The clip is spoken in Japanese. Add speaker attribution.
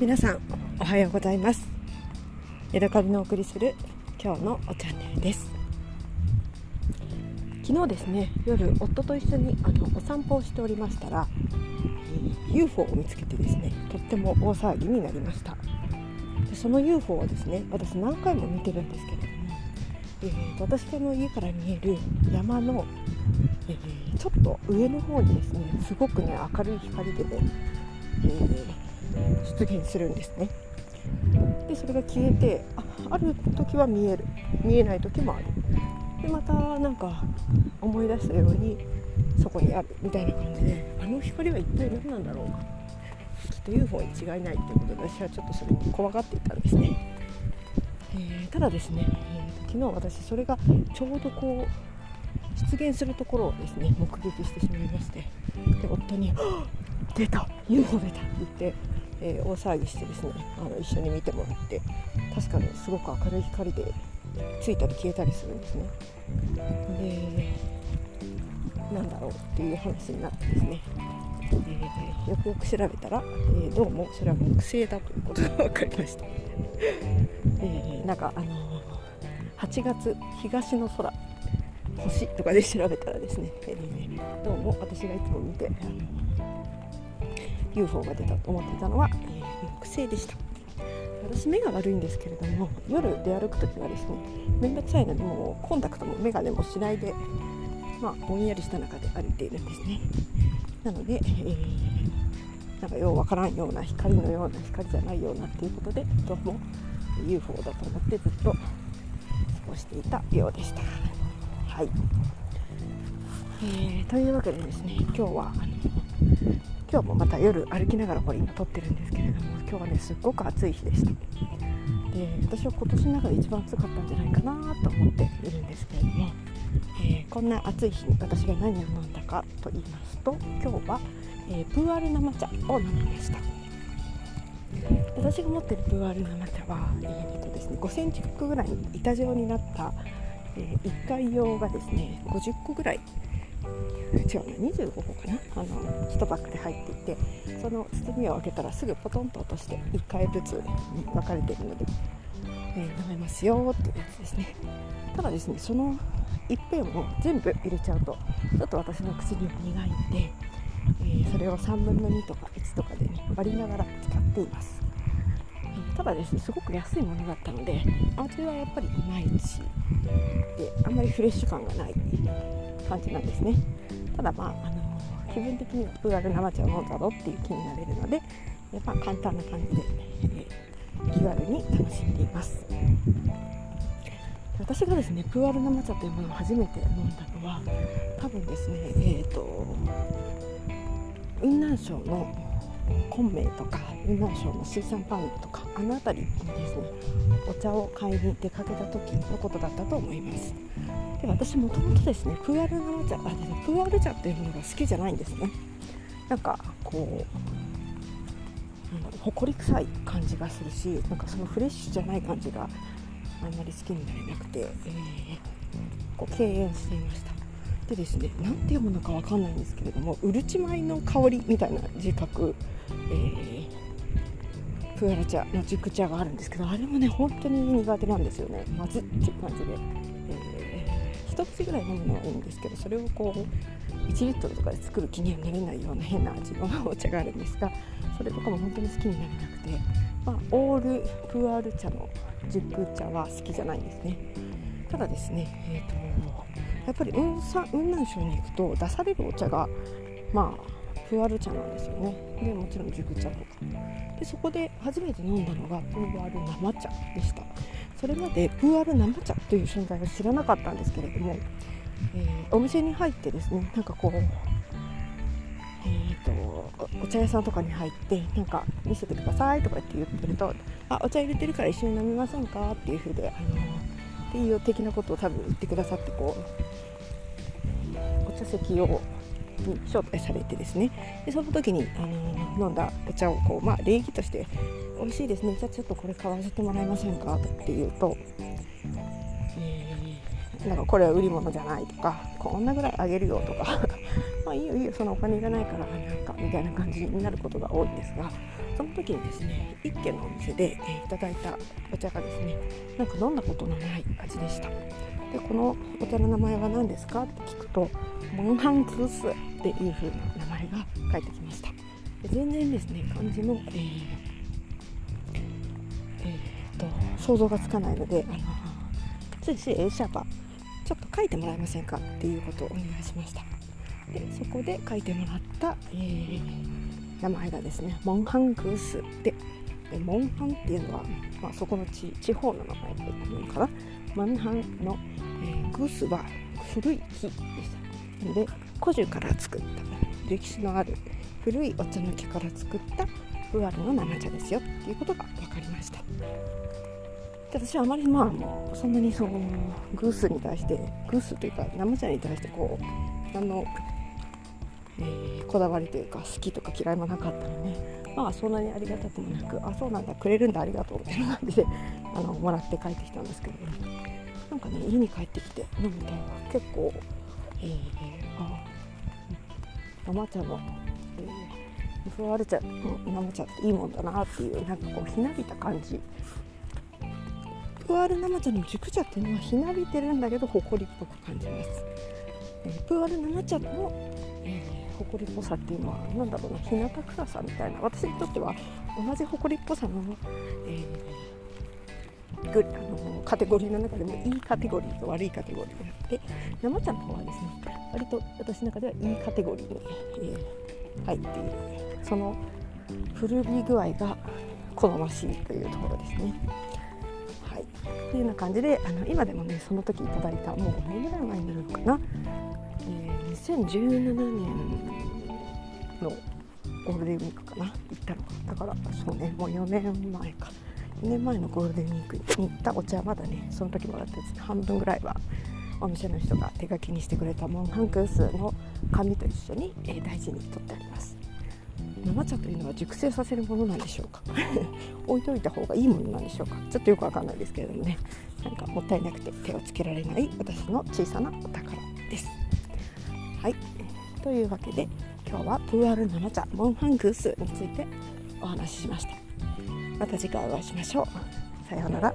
Speaker 1: 皆さんおはようございます。ヤドカリのお送りする今日のおチャンネルです。昨日ですね夜夫と一緒にあのお散歩をしておりましたら、え、UFO を見つけてですねとっても大騒ぎになりました。でその UFO はですね私何回も見てるんですけれども、えーと、私の家から見える山の、えー、ちょっと上の方にですねすごくね明るい光でね、えー出現するんですね。でそれが消えてあある時は見える。見えない時もある。でまたなんか思い出したようにそこにあるみたいな感じであの光は一体何なんだろうか。きっと UFO に違いないっていうことで私はちょっとそれに怖がっていたんですね、えー、ただですね、えー、昨日私それがちょうどこう出現するところをですね目撃してしまいまして。で夫に「出た！UFO 出た」って言ってえー、大騒ぎしてですねあの一緒に見てもらって確かにすごく明るい光でついたり消えたりするんですね。でなんだろうっていう話になってですね、えー、よくよく調べたら、えー、どうもそれは木星だということが分かりました、えー、なんかあの8月東の空星とかで調べたらですね、えー、どうも私がいつも見て UFO が出たと思っていたのは、えー、木星でした。私目が悪いんですけれども夜出歩く時はですね面倒くさいのでもうコンタクトも眼鏡もしないでまあぼんやりした中で歩いているんですね。なので、えー、なんかようわからんような光のような光じゃないようなっていうことでどうも UFO だと思ってずっと過ごしていたようでした。はい、えー、というわけでですね今日はあの今日もまた夜歩きながらこれ今撮ってるんですけれども今日はねすっごく暑い日でした。で私は今年の中で一番暑かったんじゃないかなと思っているんですけれども、えー、こんな暑い日に私が何を飲んだかと言いますと今日は、えー、プーアル生茶を飲みました？私が持ってるプーアル生茶は、えーとですね、5センチ角ぐらいに板状になった、えー、1回用がですね50個ぐらい違うな25個かな。あの1パックで入っていてその包みを開けたらすぐポトンと落として1回ずつに分かれているので、えー、飲めますよっていうやつですね。ただですねその一辺を全部入れちゃうとちょっと私の口には苦いんで、えー、それを3分の2とか1とかでね割りながら使っています。ただですねすごく安いものだったので味はやっぱりいまいち。であんまりフレッシュ感がない感じなんですね。ただまあ、あの気分的にはプール生茶を飲んだぞっていう気になれるのでやっぱ簡単な感じで、え、気軽に楽しんでいます。私がですねプーアル生茶というものを初めて飲んだのは多分ですねえっ、ー、と雲南省の昆明とか雲南省の水産パンとかあの辺りにですねお茶を買いに出かけた時のことだったと思います。で私もともとですねプーアル生茶あで、プーアル茶っていうものが好きじゃないんですね。なんかこうなんだろう埃臭い感じがするしなんかそのフレッシュじゃない感じがあんまり好きになれなくて、えー、こう敬遠していました。でですね何て読むのか分かんないんですけれどもうるち米の香りみたいな字書えー、プーアル茶の熟茶があるんですけどあれもね本当に苦手なんですよね。まずっていう感じで。一口ぐらい飲むのはいいんですけどそれをこう1リットルとかで作る気にはなれないような変な味のお茶があるんですがそれとかも本当に好きになれなくて、まあ、オールプーアル茶の熟茶は好きじゃないんですね。ただですね、えーと、やっぱり雲南省に行くと出されるお茶がまあプーアル茶なんですよね。でもちろん熟茶とか。でそこで初めて飲んだのがプーアル生茶でした。それまでプーアル生茶という存在を知らなかったんですけれども、えー、お店に入ってですねなんかこう、えーと、お茶屋さんとかに入ってなんか見せてくださいとかって言ってるとあお茶入れてるから一緒に飲みませんかっていう風で、あの、っていう的なことを多分言ってくださってこうお茶席をに招待されてですね。でその時に、あの飲んだお茶をこう、まあ、礼儀として美味しいですね。じゃあちょっとこれ買わせてもらえませんかって言うと、えー、なんかこれは売り物じゃないとかこんなぐらいあげるよとか。まあいいよいいよそのお金いらないからなんかみたいな感じになることが多いんですがその時にですね一軒のお店で、え、いただいたお茶がですねなんか飲んだことのない味でした。でこのお茶の名前は何ですかって聞くとモンハンクースっていう風な名前が返ってきました。で全然ですね漢字の、えーえー、と想像がつかないのであのついつい A シャーパーちょっと書いてもらえませんかっていうことをお願いしました。でそこで書いてもらった、えー、名前がですねモンハングースでモンハンっていうのは、まあ、そこの地地方の名前っていうのかな。モンハンの、えー、グースは古い木でした。で古樹から作った歴史のある古いお茶の木から作ったプアルの生茶ですよっていうことが分かりました。で私はあまりまあそんなにそのグースに対してグースというか生茶に対してこうあの、えー、こだわりというか好きとか嫌いもなかったのでまあそんなにありがたくもなくあそうなんだくれるんだありがとうみたいな感じであのもらって帰ってきたんですけど、ね、なんかね家に帰ってきて飲むと結構、えー、あ生茶の、えー、ふわる茶生茶っていいもんだなっていうなんかこうひなびた感じ。プール生茶の熟茶っていうのはひなびてるんだけどほこりっぽく感じます、え、プール生茶の、えー、ほこりっぽさっていうのは何だろうな日向臭さみたいな私にとっては同じほこりっぽさの、えー、あのカテゴリーの中でもいいカテゴリーと悪いカテゴリーがあって生茶の方はですね割と私の中ではいいカテゴリーに、えー、入っている。その古び具合が好ましいというところですね。とい。うような感じであの今でもねその時いただいたもう5年ぐらい前になるのかな、2017年のゴールデンウィークかな行ったのかだからそうね。もう4年前か4年前のゴールデンウィークに行ったお茶はまだねその時もらったやつ半分ぐらいはお店の人が手書きにしてくれたモンハンクースの紙と一緒に、えー、大事に取ってあります。生茶というのは熟成させるものなんでしょうか？置いといた方がいいものなんでしょうか？ちょっとよくわかんないですけれどもね。なんかもったいなくて手をつけられない私の小さなお宝。というわけで今日はプーアル生茶モンハングースについてお話ししました。また次回お会いしましょう。さようなら。